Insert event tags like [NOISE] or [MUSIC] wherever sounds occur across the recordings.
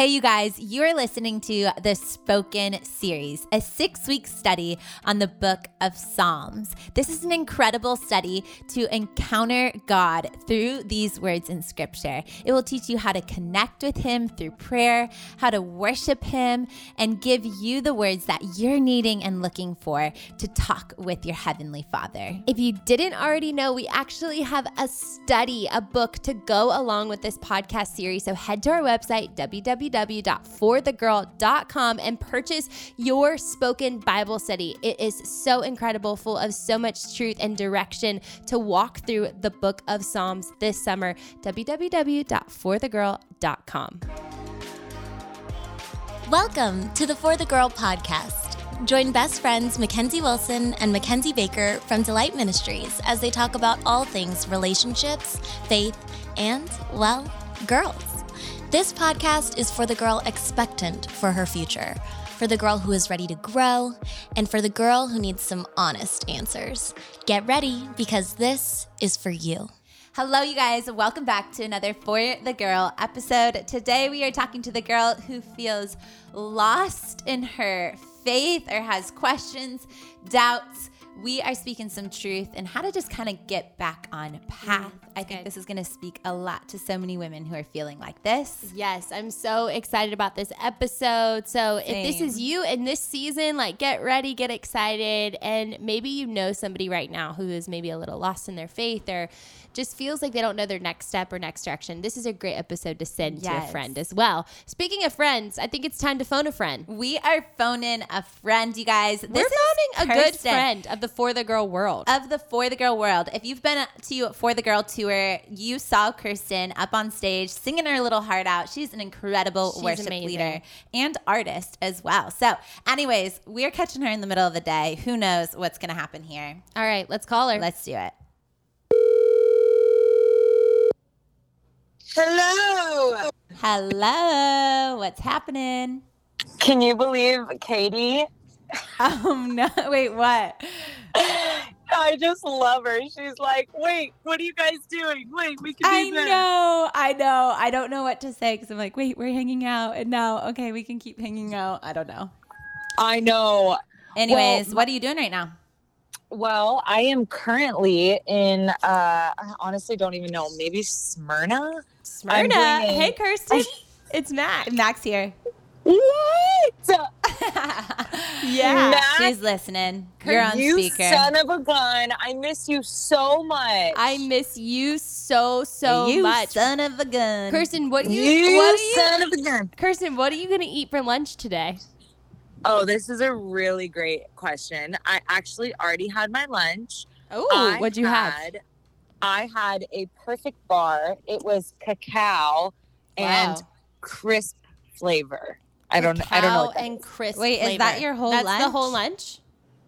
Hey, you guys, you are listening to the Spoken series, a six week study on the book of Psalms. This is an incredible study to encounter God through these words in scripture. It will teach you how to connect with Him through prayer, how to worship Him, and give you the words that you're needing and looking for to talk with your Heavenly Father. If you didn't already know, we actually have a study, a book to go along with this podcast series. So head to our website, www.forthegirl.com, and purchase your spoken Bible study. It is so incredible, full of so much truth and direction to walk through the book of Psalms this summer. www.forthegirl.com. Welcome to the For the Girl podcast. Join best friends Mackenzie Wilson and Mackenzie Baker from Delight Ministries as they talk about all things relationships, faith, and, well, girls. This podcast is for the girl expectant for her future, for the girl who is ready to grow, and for the girl who needs some honest answers. Get ready because this is for you. Hello, you guys. Welcome back to another For the Girl episode. Today, we are talking to the girl who feels lost in her faith or has questions, doubts we are speaking some truth and how to just kind of get back on path. Mm, I think good. this is going to speak a lot to so many women who are feeling like this. Yes, I'm so excited about this episode. So, Same. if this is you in this season, like get ready, get excited, and maybe you know somebody right now who is maybe a little lost in their faith or just feels like they don't know their next step or next direction, this is a great episode to send yes. to a friend as well. Speaking of friends, I think it's time to phone a friend. We are phoning a friend, you guys. This We're phoning a good friend of the For the Girl world. Of the For the Girl world. If you've been to For the Girl tour, you saw Kirsten up on stage singing her little heart out. She's an incredible She's worship amazing. leader and artist as well. So, anyways, we're catching her in the middle of the day. Who knows what's going to happen here? All right, let's call her. Let's do it. Hello. Hello. What's happening? Can you believe Katie? [LAUGHS] Oh no! Wait, what? I just love her. She's like, wait, what are you guys doing? Wait, we can. I know, I know. I don't know what to say because I'm like, wait, we're hanging out, and now, okay, we can keep hanging out. I don't know. I know. Anyways, well, what are you doing right now? Well, I am currently in. uh I honestly don't even know. Maybe Smyrna. Smyrna. Bringing... Hey, Kirsten. [LAUGHS] it's Max. Max here. What? [LAUGHS] yeah, Max, she's listening. You're on you speaker. son of a gun! I miss you so much. I miss you so so you much. son of a gun. Kirsten, what you, you what are you, son of a gun. Kirsten, what are you gonna eat for lunch today? Oh, this is a really great question. I actually already had my lunch. Oh, what'd you had, have? I had a perfect bar. It was cacao and crisp flavor. I don't. Cacao I don't know. and crisp. Wait, flavor. is that your whole That's lunch? the whole lunch.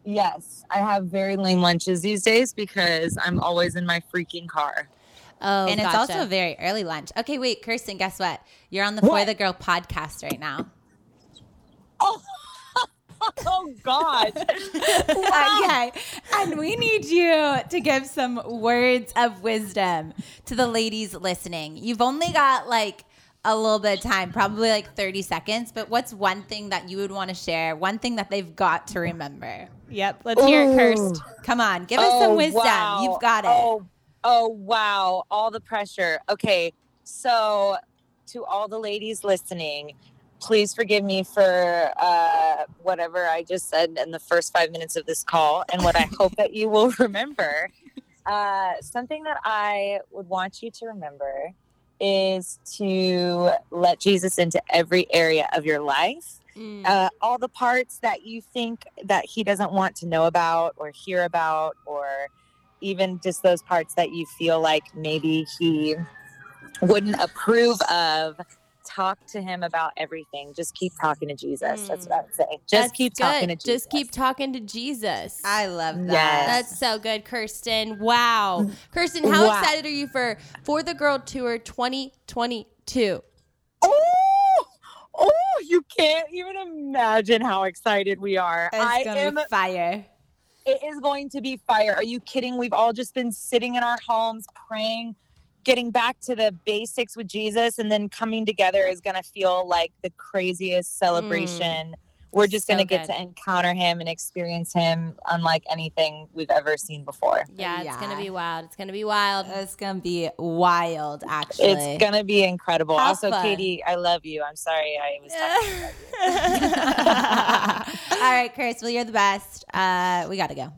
Yes, I have very lame lunches these days because I'm always in my freaking car. Oh, and gotcha. it's also a very early lunch. Okay, wait, Kirsten, guess what? You're on the what? For the Girl podcast right now. Oh. [LAUGHS] [LAUGHS] oh God. Uh, okay. And we need you to give some words of wisdom to the ladies listening. You've only got like a little bit of time, probably like 30 seconds, but what's one thing that you would want to share? One thing that they've got to remember? Yep. Let's Ooh. hear it first. Come on. Give us oh, some wisdom. Wow. You've got it. Oh, oh, wow. All the pressure. Okay. So, to all the ladies listening, please forgive me for uh, whatever I just said in the first five minutes of this call and what I hope that you will [LAUGHS] remember. Uh, something that I would want you to remember is to let Jesus into every area of your life. Mm. Uh, all the parts that you think that he doesn't want to know about or hear about, or even just those parts that you feel like maybe he wouldn't approve of talk to him about everything. Just keep talking to Jesus. Mm. That's what I would say. Just That's keep good. talking to Jesus. Just keep talking to Jesus. I love that. Yes. That's so good, Kirsten. Wow. Kirsten, how wow. excited are you for For the Girl Tour 2022? Oh, oh, you can't even imagine how excited we are. It's I am, be fire. It is going to be fire. Are you kidding? We've all just been sitting in our homes praying getting back to the basics with Jesus and then coming together is going to feel like the craziest celebration. Mm we're just so going to get to encounter him and experience him unlike anything we've ever seen before. Yeah, yeah. it's going to be wild. It's going to be wild. It's going to be wild, actually. It's going to be incredible. Have also, fun. Katie, I love you. I'm sorry I was talking about you. [LAUGHS] All right, Chris, well, you're the best. Uh, we got to go.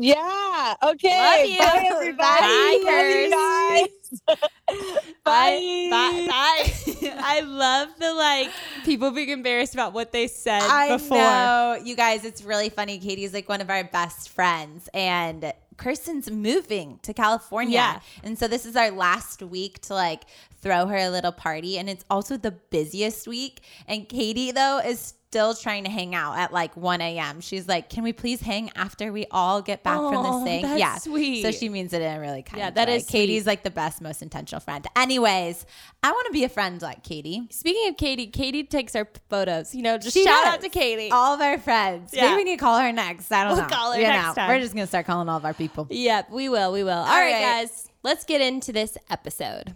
Yeah. Okay. Love you. Bye, everybody. Bye, Love [LAUGHS] bye. Bye. Bye. [LAUGHS] I love the like people being embarrassed about what they said I before. know. You guys, it's really funny. Katie's like one of our best friends and Kirsten's moving to California. Yeah. And so this is our last week to like throw her a little party. And it's also the busiest week. And Katie, though, is still trying to hang out at like 1 a.m. She's like, "Can we please hang after we all get back oh, from this oh, thing?" That's yeah, sweet. So she means it in a really kind. Yeah, that way. is. Katie's like the best, most intentional friend. Anyways, I want to be a friend like Katie. Speaking of Katie, Katie takes our photos. You know, just she shout does. out to Katie. All of our friends. Yeah. Maybe we need to call her next. I don't we'll know. Call her you next know, time. We're just gonna start calling all of our people. Yep, we will. We will. all, all right, right, guys. Let's get into this episode.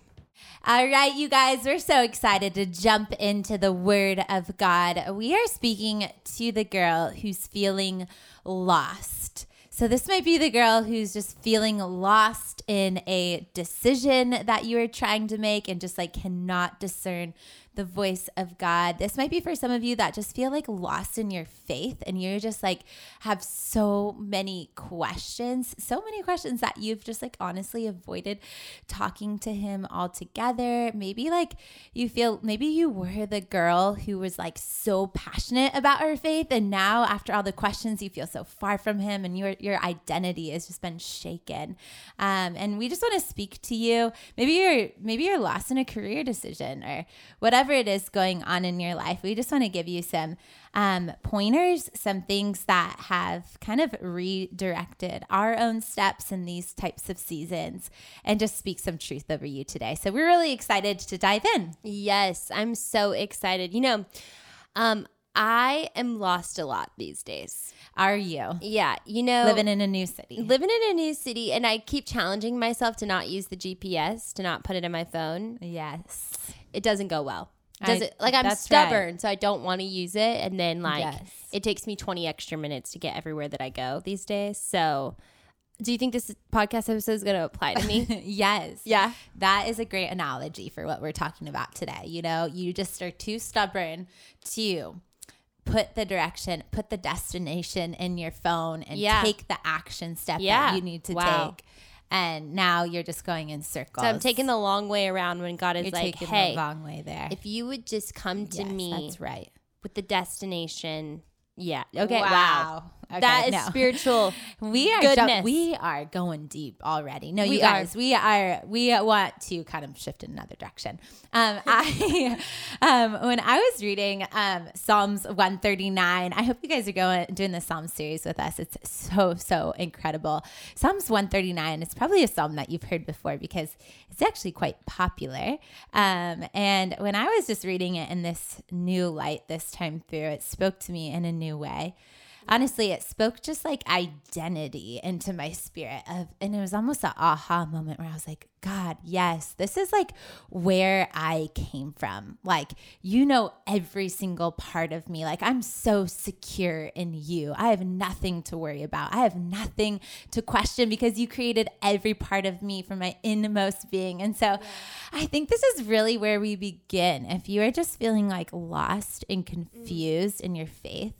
All right, you guys, we're so excited to jump into the Word of God. We are speaking to the girl who's feeling lost. So, this might be the girl who's just feeling lost in a decision that you are trying to make and just like cannot discern the voice of God. This might be for some of you that just feel like lost in your faith and you're just like have so many questions, so many questions that you've just like honestly avoided talking to Him altogether. Maybe like you feel, maybe you were the girl who was like so passionate about her faith and now after all the questions, you feel so far from Him and your, your identity has just been shaken. Um, and we just want to speak to you. Maybe you're, maybe you're lost in a career decision or whatever it is going on in your life, we just want to give you some um, pointers, some things that have kind of redirected our own steps in these types of seasons and just speak some truth over you today. So we're really excited to dive in. Yes, I'm so excited. You know, um, I am lost a lot these days. Are you? Yeah. You know, living in a new city. Living in a new city. And I keep challenging myself to not use the GPS, to not put it in my phone. Yes it doesn't go well. Does I, it like I'm stubborn, right. so I don't want to use it, and then like yes. it takes me 20 extra minutes to get everywhere that I go these days. So, do you think this podcast episode is going to apply to me? [LAUGHS] yes. Yeah. That is a great analogy for what we're talking about today. You know, you just are too stubborn to put the direction, put the destination in your phone and yeah. take the action step yeah. that you need to wow. take and now you're just going in circles. So I'm taking the long way around when God is you're like, "Hey, the long way there. If you would just come to yes, me, that's right, with the destination." Yeah. Okay. Wow. wow. Okay, that is no. spiritual. [LAUGHS] we are goodness. we are going deep already. No, you we guys, are. we are we want to kind of shift in another direction. Um, [LAUGHS] I um, when I was reading um, Psalms 139, I hope you guys are going doing the Psalm series with us. It's so so incredible. Psalms 139 is probably a psalm that you've heard before because it's actually quite popular. Um, and when I was just reading it in this new light this time through, it spoke to me in a new way honestly, it spoke just like identity into my spirit of, and it was almost an aha moment where I was like, God, yes, this is like where I came from. Like, you know, every single part of me. Like, I'm so secure in you. I have nothing to worry about. I have nothing to question because you created every part of me from my inmost being. And so. I think this is really where we begin. If you are just feeling like lost and confused mm. in your faith,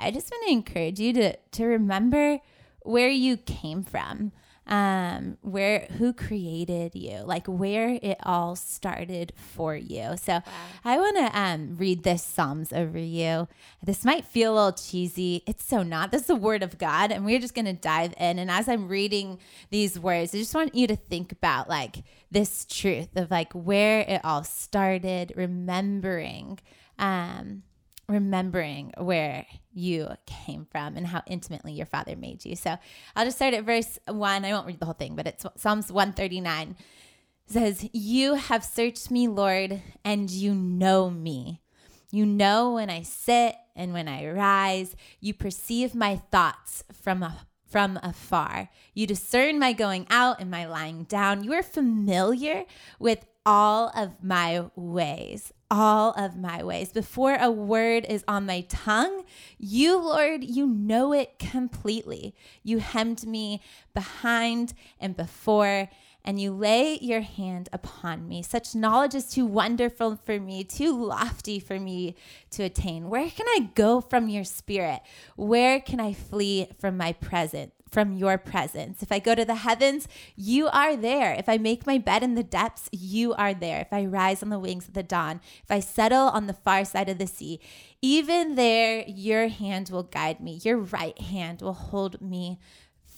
I just want to encourage you to to remember where you came from um where who created you like where it all started for you. So wow. i want to um read this psalms over you. This might feel a little cheesy. It's so not. This is the word of god and we're just going to dive in. And as i'm reading these words i just want you to think about like this truth of like where it all started remembering um remembering where you came from and how intimately your father made you. So I'll just start at verse 1. I won't read the whole thing, but it's Psalms 139 it says, "You have searched me, Lord, and you know me. You know when I sit and when I rise. You perceive my thoughts from a, from afar. You discern my going out and my lying down. You are familiar with all of my ways, all of my ways. Before a word is on my tongue, you, Lord, you know it completely. You hemmed me behind and before and you lay your hand upon me. Such knowledge is too wonderful for me, too lofty for me to attain. Where can I go from your spirit? Where can I flee from my presence? From your presence. If I go to the heavens, you are there. If I make my bed in the depths, you are there. If I rise on the wings of the dawn, if I settle on the far side of the sea, even there, your hand will guide me. Your right hand will hold me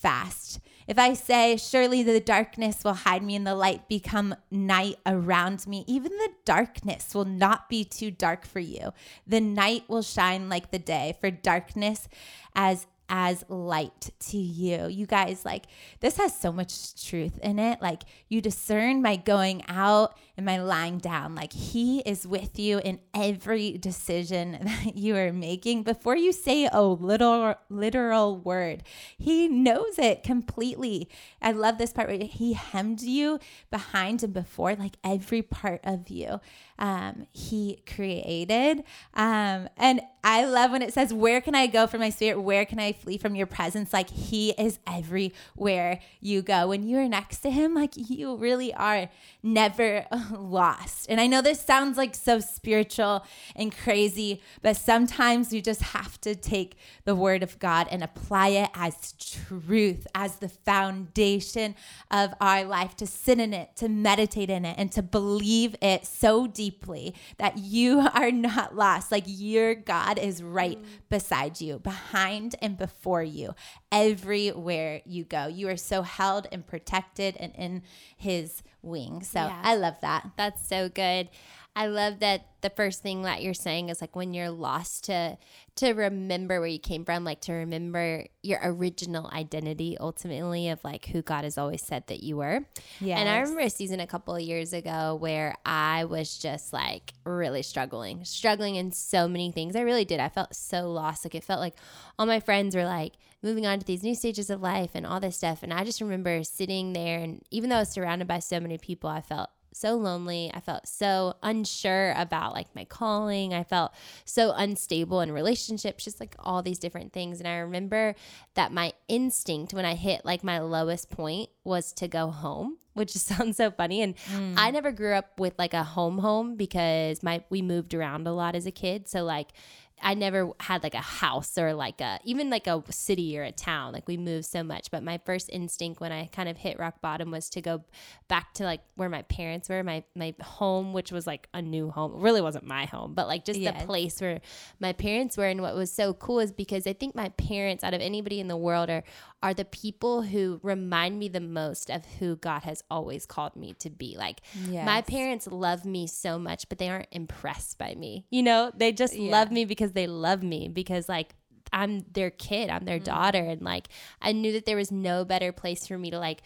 fast. If I say, Surely the darkness will hide me and the light become night around me, even the darkness will not be too dark for you. The night will shine like the day, for darkness as as light to you. You guys, like, this has so much truth in it. Like, you discern my going out and my lying down. Like, He is with you in every decision [LAUGHS] that you are making before you say a little literal word. He knows it completely. I love this part where He hemmed you behind and before, like every part of you. Um, he created. Um, and I love when it says, Where can I go from my spirit? Where can I flee from your presence? Like He is everywhere you go. When you are next to Him, like you really are never [LAUGHS] lost. And I know this sounds like so spiritual and crazy, but sometimes you just have to take the word of God and apply it as truth, as the foundation of our life, to sit in it, to meditate in it, and to believe it so deeply that you [LAUGHS] are not lost. Like your God is right mm. beside you, behind and before you, everywhere you go. You are so held and protected and in his wings. So yeah. I love that. That's so good. I love that the first thing that you're saying is like when you're lost to to remember where you came from, like to remember your original identity ultimately of like who God has always said that you were. Yeah. And I remember a season a couple of years ago where I was just like really struggling, struggling in so many things. I really did. I felt so lost. Like it felt like all my friends were like moving on to these new stages of life and all this stuff. And I just remember sitting there and even though I was surrounded by so many people, I felt so lonely. I felt so unsure about like my calling. I felt so unstable in relationships, just like all these different things. And I remember that my instinct when I hit like my lowest point was to go home, which [LAUGHS] sounds so funny. And mm. I never grew up with like a home home because my we moved around a lot as a kid. So like I never had like a house or like a even like a city or a town. Like we moved so much, but my first instinct when I kind of hit rock bottom was to go back to like where my parents were, my my home, which was like a new home. It really wasn't my home, but like just the place where my parents were. And what was so cool is because I think my parents, out of anybody in the world, are are the people who remind me the most of who God has always called me to be. Like yes. my parents love me so much, but they aren't impressed by me. You know, they just yeah. love me because they love me because like I'm their kid, I'm their mm daughter and like I knew that there was no better place for me to like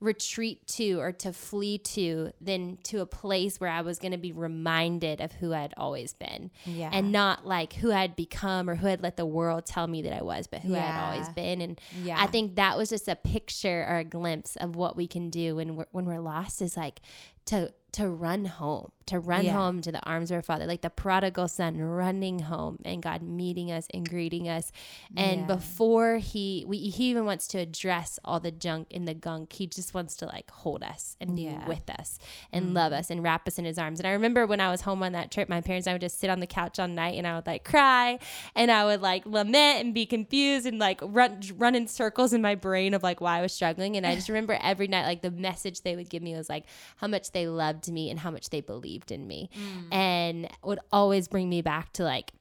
retreat to or to flee to than to a place where I was going to be reminded of who I'd always been. Yeah. And not like who I'd become or who had let the world tell me that I was, but who yeah. I had always been. And yeah. I think that was just a picture or a glimpse of what we can do when we're, when we're lost is like to to run home, to run yeah. home to the arms of our Father, like the prodigal son running home and God meeting us and greeting us. And yeah. before he, we, he even wants to address all the junk in the gunk. He just wants to like hold us and yeah. be with us and mm love us and wrap us in his arms. And I remember when I was home on that trip, my parents, I would just sit on the couch all night and I would like cry and I would like lament and be confused and like run, run in circles in my brain of like why I was struggling. And I just remember every night, like the message they would give me was like how much they loved loved me and how much they believed in me. Mm. And would always bring me back to like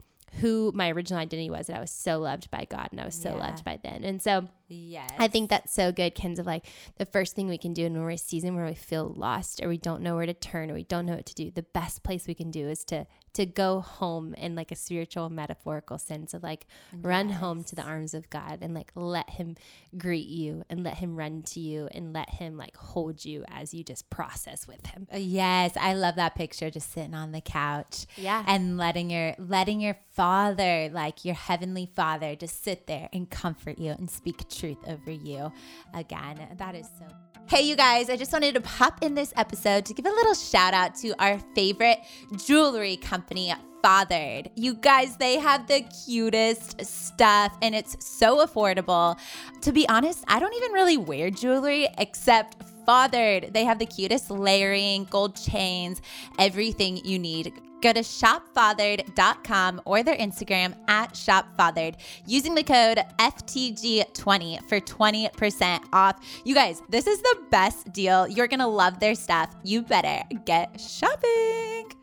who my original identity was that I was so loved by God and I was so yeah. loved by then. And so Yes. I think that's so good, Kens, of like the first thing we can do in a season where we feel lost or we don't know where to turn or we don't know what to do. The best place we can do is to to go home in like a spiritual metaphorical sense of like yes. run home to the arms of God and like let him greet you and let him run to you and let him like hold you as you just process with him. Uh, yes, I love that picture just sitting on the couch. Yeah. And letting your letting your father, like your heavenly father, just sit there and comfort you and speak truth over you again. That is so. Hey, you guys, I just wanted to pop in this episode to give a little shout out to our favorite jewelry company, Fathered. You guys, they have the cutest stuff and it's so affordable. To be honest, I don't even really wear jewelry except Fathered. They have the cutest layering, gold chains, everything you need. Go to shopfathered.com or their Instagram at shopfathered using the code FTG20 for 20% off. You guys, this is the best deal. You're going to love their stuff. You better get shopping.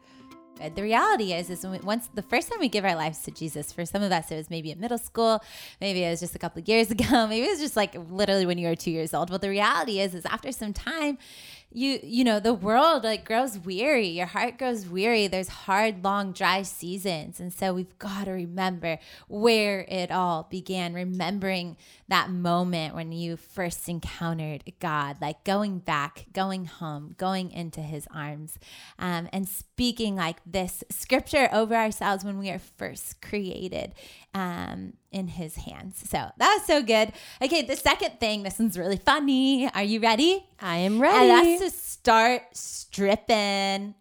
Uh, the reality is, is once the first time we give our lives to Jesus, for some of us, it was maybe in middle school, maybe it was just a couple of years [LAUGHS] ago, maybe it was just like literally when you were two years old. But the reality is, is after some time, you you know the world like grows weary. Your heart grows weary. There's hard long dry seasons. And so we've got to remember where it all began remembering that moment when you first encountered god like going back going home going into his arms um, and speaking like this scripture over ourselves when we are first created um, in his hands so that's so good okay the second thing this one's really funny are you ready i am ready and that's to start stripping.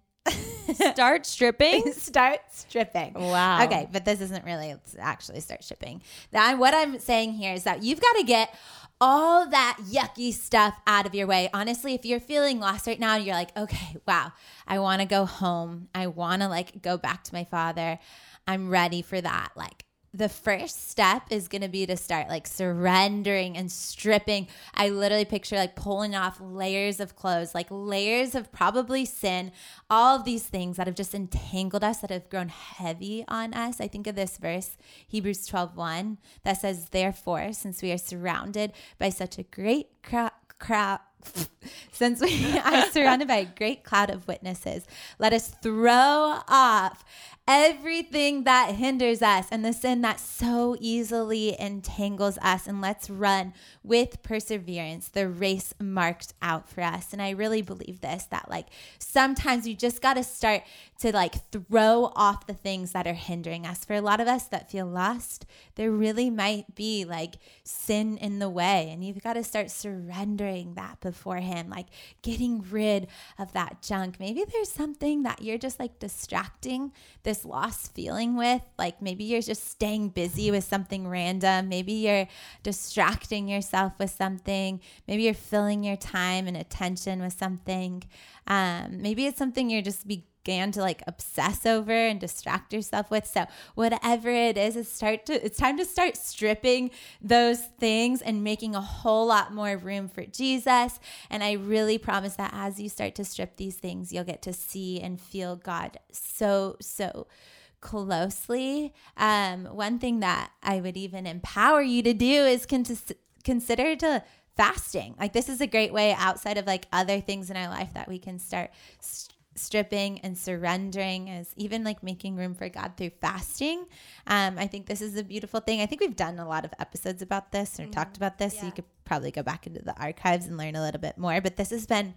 start [LAUGHS] stripping? start stripping. Wow. Okay, but this isn't really actually start stripping. Now, what I'm saying here is that you've got to get all that yucky stuff out of your way. Honestly, if you're feeling lost right now, you're like, okay, wow, I want to go home. I want to like go back to my father. I'm ready for that. Like, the first step is going to be to start like surrendering and stripping. I literally picture like pulling off layers of clothes, like layers of probably sin, all of these things that have just entangled us, that have grown heavy on us. I think of this verse, Hebrews 12 1, that says, Therefore, since we are surrounded by such a great crowd, crowd [LAUGHS] since we [LAUGHS] are surrounded by a great cloud of witnesses, let us throw off everything that hinders us and the sin that so easily entangles us. And let's run with perseverance the race marked out for us. And I really believe this that like sometimes you just got to start to like throw off the things that are hindering us. For a lot of us that feel lost, there really might be like sin in the way. And you've got to start surrendering that before Him, like getting rid of that junk. Maybe there's something that you're just like distracting this lost feeling with. Like maybe you're just staying busy with something random. Maybe you're distracting yourself with something. Maybe you're filling your time and attention with something. Um, maybe it's something you're just be began to like obsess over and distract yourself with. So whatever it is, it's start to it's time to start stripping those things and making a whole lot more room for Jesus. And I really promise that as you start to strip these things, you'll get to see and feel God so so closely. Um, one thing that I would even empower you to do is con- consider to fasting. Like this is a great way outside of like other things in our life that we can start st- stripping and surrendering is even like making room for God through fasting. Um, I think this is a beautiful thing. I think we've done a lot of episodes about this or mm-hmm. talked about this. Yeah. So you could probably go back into the archives and learn a little bit more. But this has been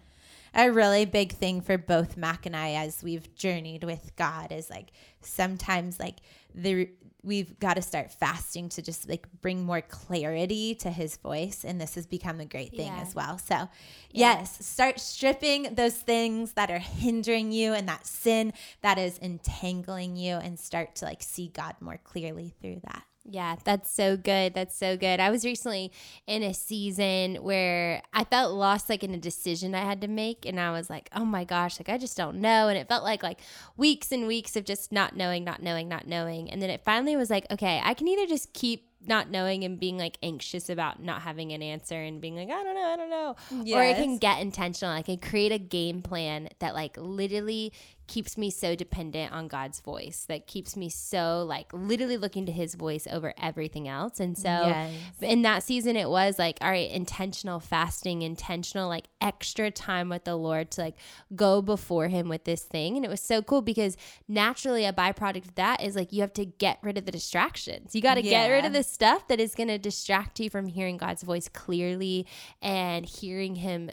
a really big thing for both Mac and I as we've journeyed with God is like sometimes like the we've got to start fasting to just like bring more clarity to his voice and this has become a great thing yeah. as well so yeah. yes start stripping those things that are hindering you and that sin that is entangling you and start to like see god more clearly through that yeah, that's so good. That's so good. I was recently in a season where I felt lost like in a decision I had to make and I was like, "Oh my gosh, like I just don't know." And it felt like like weeks and weeks of just not knowing, not knowing, not knowing. And then it finally was like, "Okay, I can either just keep not knowing and being like anxious about not having an answer and being like, I don't know, I don't know. Yes. Or I can get intentional. I can create a game plan that like literally keeps me so dependent on God's voice, that keeps me so like literally looking to his voice over everything else. And so yes. in that season, it was like, all right, intentional fasting, intentional like extra time with the Lord to like go before him with this thing. And it was so cool because naturally a byproduct of that is like you have to get rid of the distractions. You got to yeah. get rid of the stuff that is going to distract you from hearing God's voice clearly and hearing him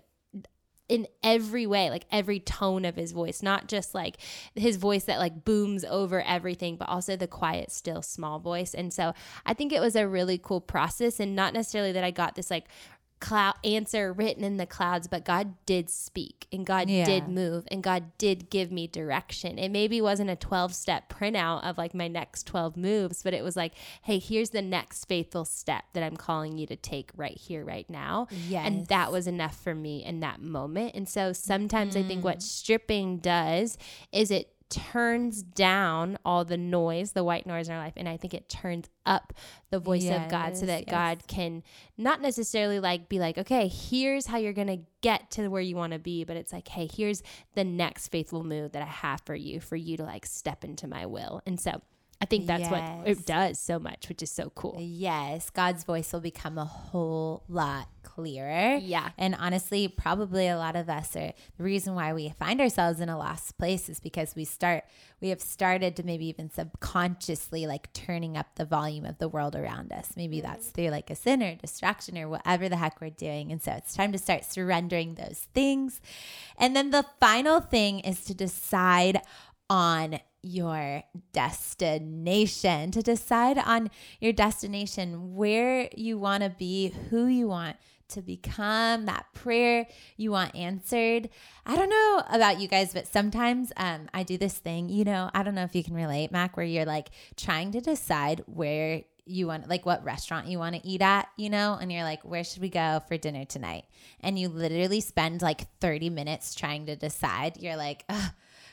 in every way, like every tone of his voice, not just like his voice that like booms over everything, but also the quiet, still, small voice. And so I think it was a really cool process, and not necessarily that I got this like cloud answer written in the clouds, but God did speak and God yeah. did move and God did give me direction. It maybe wasn't a 12 step printout of like my next 12 moves, but it was like, hey, here's the next faithful step that I'm calling you to take right here, right now. Yes. And that was enough for me in that moment. And so sometimes mm. I think what mm. stripping does is it turns down all the noise, the white noise in our life, and I think it turns up the voice yes, of God so that yes. God can not necessarily like be like, okay, here's how you're gonna get to where you want to be, but it's like, hey, here's the next faithful move that I have for you, for you to like step into my will. And so I think that's yes. what it does so much, which is so cool. Yes, God's voice will become a whole lot clearer. Yeah. And honestly, probably a lot of us are the reason why we find ourselves in a lost place is because we start, we have started to maybe even subconsciously like turning up the volume of the world around us. Maybe mm-hmm. that's through like a sin or distraction or whatever the heck we're doing. And so it's time to start surrendering those things. And then the final thing is to decide on your destination, to decide on your destination, where you want to be, who you want to become, that prayer you want answered. I don't know about you guys, but sometimes um, I do this thing, you know, I don't know if you can relate, Mac, where you're like trying to decide where you want like what restaurant you want to eat at, you know, and you're like, where should we go for dinner tonight? And you literally spend like 30 minutes trying to decide. You're like,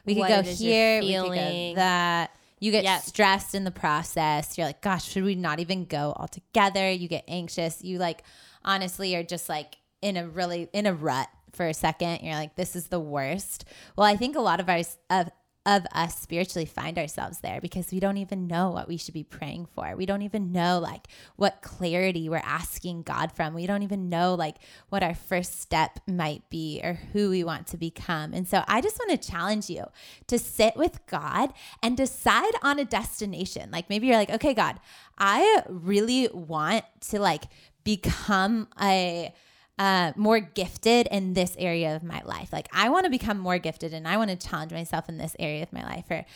we could go here, we could go that. You get yep. stressed in the process. You're like, gosh, should we not even go all together? You get anxious. You like honestly are just like in a really in a rut for a second. You're like, this is the worst. Well, I think a lot of our of of us spiritually find ourselves there because we don't even know what we should be praying for. We don't even know like what clarity we're asking God from. We don't even know like what our first step might be or who we want to become. And so I just want to challenge you to sit with God and decide on a destination. Like maybe you're like, "Okay, God, I really want to like become a uh, more gifted in this area of my life. Like, I want to become more gifted and I want to challenge myself in this area of my life. Or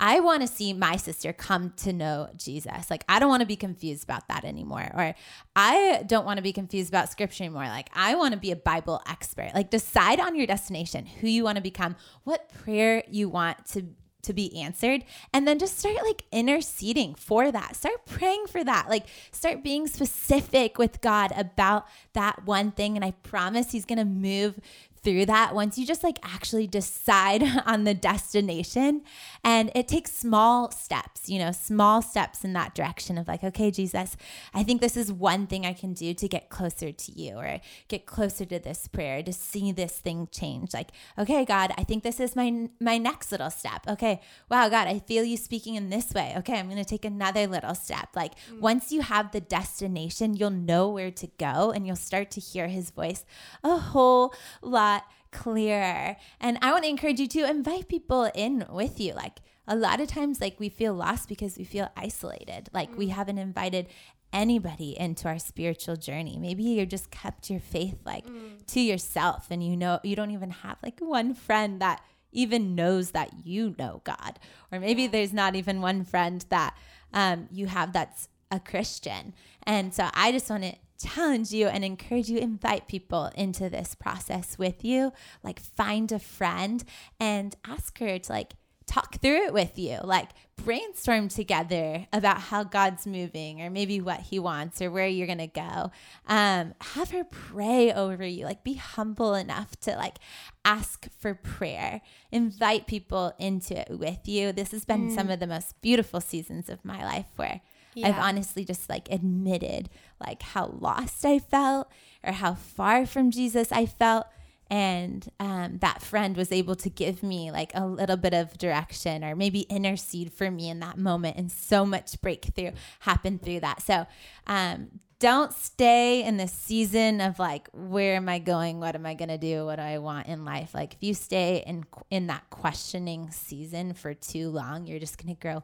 I want to see my sister come to know Jesus. Like, I don't want to be confused about that anymore. Or I don't want to be confused about scripture anymore. Like, I want to be a Bible expert. Like, decide on your destination, who you want to become, what prayer you want to to be answered and then just start like interceding for that. Start praying for that. Like start being specific with god about that one thing and i promise he's going to move through that once you just like actually decide [LAUGHS] on the destination. And it takes small steps, you know, small steps in that direction of like, okay, Jesus, I think this is one thing I can do to get closer to you or get closer to this prayer, to see this thing change. Like, okay, God, I think this is my my next little step. Okay, wow, God, I feel you speaking in this way. Okay, I'm gonna take another little step. Like mm-hmm. once you have the destination, you'll know where to go and you'll start to hear his voice a whole lot lot clearer. And I want to encourage you to invite people in with you. Like a lot of times, like we feel lost because we feel isolated. Like mm. we haven't invited anybody into our spiritual journey. Maybe you're just kept your faith like mm. to yourself and you know you don't even have like one friend that even knows that you know God. Or maybe yeah. there's not even one friend that um, you have that's a Christian. And so I just want to challenge you and encourage you invite people into this process with you. Like find a friend and ask her to like talk through it with you. Like brainstorm together about how god's moving or maybe what he wants or where you're gonna go. Um, have her pray over you. Like be humble enough to like ask for prayer. Invite people into it with you. This has been mm. some of the most beautiful seasons of my life where yeah. I've honestly just like admitted like how lost I felt or how far from Jesus I felt. And um, that friend was able to give me like a little bit of direction or maybe intercede for me in that moment. And so much breakthrough happened through that. So um, don't stay in the season of like, where am I going? What am I going to do? What do I want in life? Like, if you stay in, in that questioning season for too long, you're just going to grow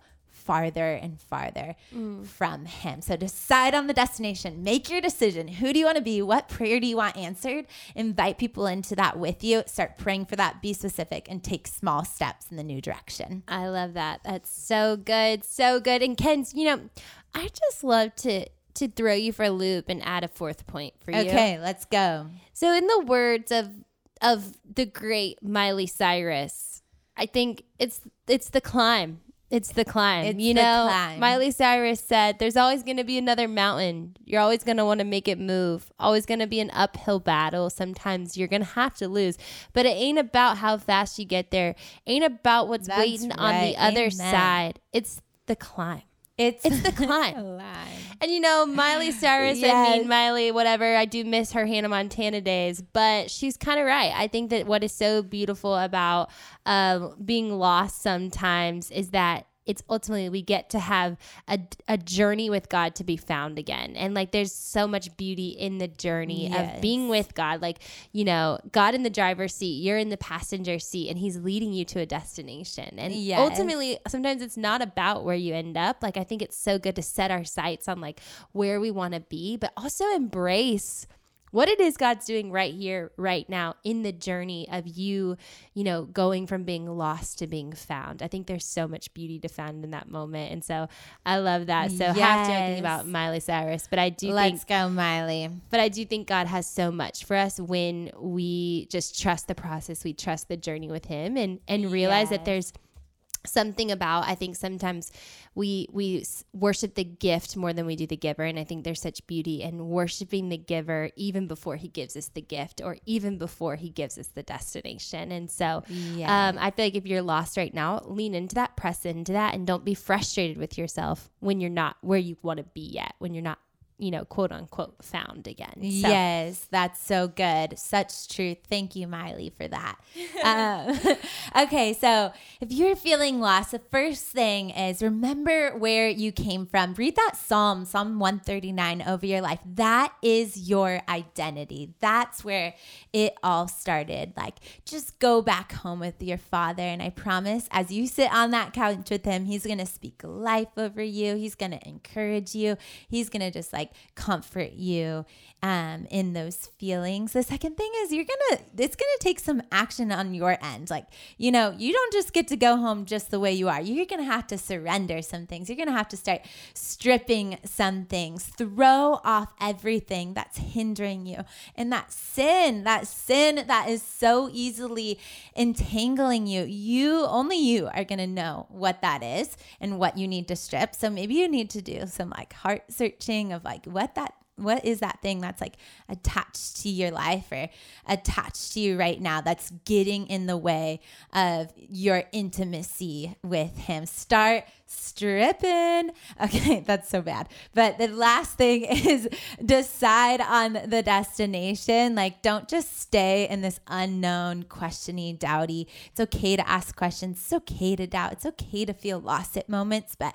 farther and farther mm. from Him. So decide on the destination, make your decision. Who do you want to be? What prayer do you want answered? Invite people into that with you. Start praying for that. Be specific and take small steps in the new direction. I love that. That's so good. So good. And Ken's, you know, I just love to to throw you for a loop and add a fourth point for you. Okay, let's go. So in the words of of the great Miley Cyrus, I think it's it's the climb. It's the climb. It's you know, climb. Miley Cyrus said, "There's always going to be another mountain. You're always going to want to make it move. Always going to be an uphill battle. Sometimes you're going to have to lose, but it ain't about how fast you get there. Ain't about what's That's waiting right. on the other Amen. side. It's the climb." It's it's the [LAUGHS] climb. and you know, Miley Cyrus yes. and Mean Miley, whatever. I do miss her Hannah Montana days, but she's kind of right. I think that what is so beautiful about um, being lost sometimes is that it's ultimately we get to have a, a journey with God to be found again. And like there's so much beauty in the journey yes. of being with God. Like, you know, God in the driver's seat, you're in the passenger seat, and He's leading you to a destination. And yes. ultimately, sometimes it's not about where you end up. Like, I think it's so good to set our sights on like where we want to be, but also embrace what it is God's doing right here, right now, in the journey of you, you know, going from being lost to being found. I think there's so much beauty to find in that moment. And so I love that. So yes. half joking about Miley Cyrus, but I do Let's think, go, Miley. But I do think God has so much for us when we just trust the process, we trust the journey with Him and and realize yes. that there's something about i think sometimes we we worship the gift more than we do the giver and i think there's such beauty in worshiping the giver even before he gives us the gift or even before he gives us the destination and so yeah. um, i feel like if you're lost right now lean into that press into that and don't be frustrated with yourself when you're not where you want to be yet when you're not you know, quote unquote, found again. So. Yes, that's so good. Such truth. Thank you, Miley, for that. [LAUGHS] um, [LAUGHS] okay, so if you're feeling lost, the first thing is remember where you came from. Read that Psalm, Psalm 139 over your life. That is your identity. That's where it all started. Like, just go back home with your father. And I promise, as you sit on that couch with him, he's going to speak life over you. He's going to encourage you. He's going to just like like comfort you um, in those feelings. The second thing is you're gonna it's gonna take some action on your end. Like you know you don't just get to go home just the way you are. You're gonna have to surrender some things. You're gonna have to start stripping some things. Throw off everything that's hindering you and that sin, that sin that is so easily entangling you. You only you are gonna know what that is and what you need to strip. So maybe you need to do some like heart searching of like what that what is that thing that's like attached to your life or attached to you right now that's getting in the way of your intimacy with him? Start stripping [LAUGHS] okay that's so bad but the last thing [LAUGHS] is decide on the destination like don't just stay in this unknown questioning doubty it's okay to ask questions it's okay to doubt it's okay to feel lost at moments but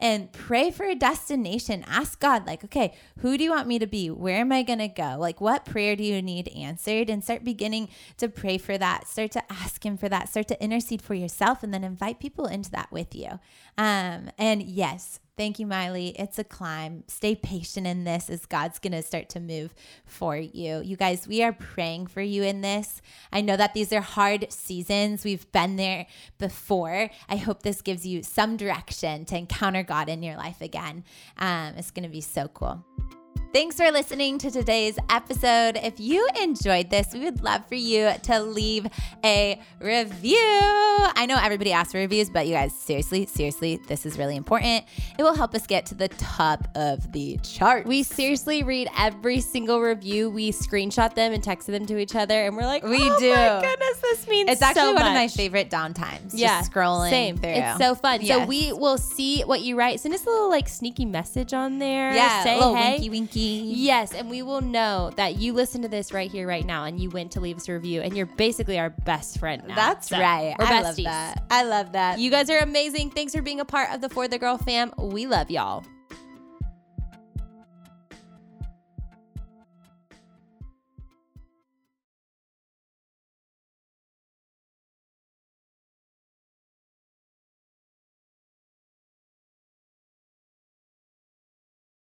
and pray for a destination. Ask God, like, okay, who do you want me to be? Where am I going to go? Like, what prayer do you need answered? And start beginning to pray for that. Start to ask Him for that. Start to intercede for yourself and then invite people into that with you. Um, and yes, Thank you, Miley. It's a climb. Stay patient in this as God's going to start to move for you. You guys, we are praying for you in this. I know that these are hard seasons. We've been there before. I hope this gives you some direction to encounter God in your life again. Um, it's going to be so cool. Thanks for listening to today's episode. If you enjoyed this, we would love for you to leave a review. I know everybody asks for reviews, but you guys, seriously, seriously, this is really important. It will help us get to the top of the chart. We seriously read every single review. We screenshot them and text them to each other, and we're like, we oh do. oh do. My goodness, this means so it's actually so one much. of my favorite downtimes. Yeah, scrolling same. Through. It's so fun. Yes. So we will see what you write. Send us a little like sneaky message on there. Yeah, say little hey. winky winky. Yes, and we will know that you listen to this right here, right now, and you went to leave us a review, and you're basically our best friend now. That's so right. We're I besties. love that. I love that. You guys are amazing. Thanks for being a part of the For the Girl fam. We love y'all.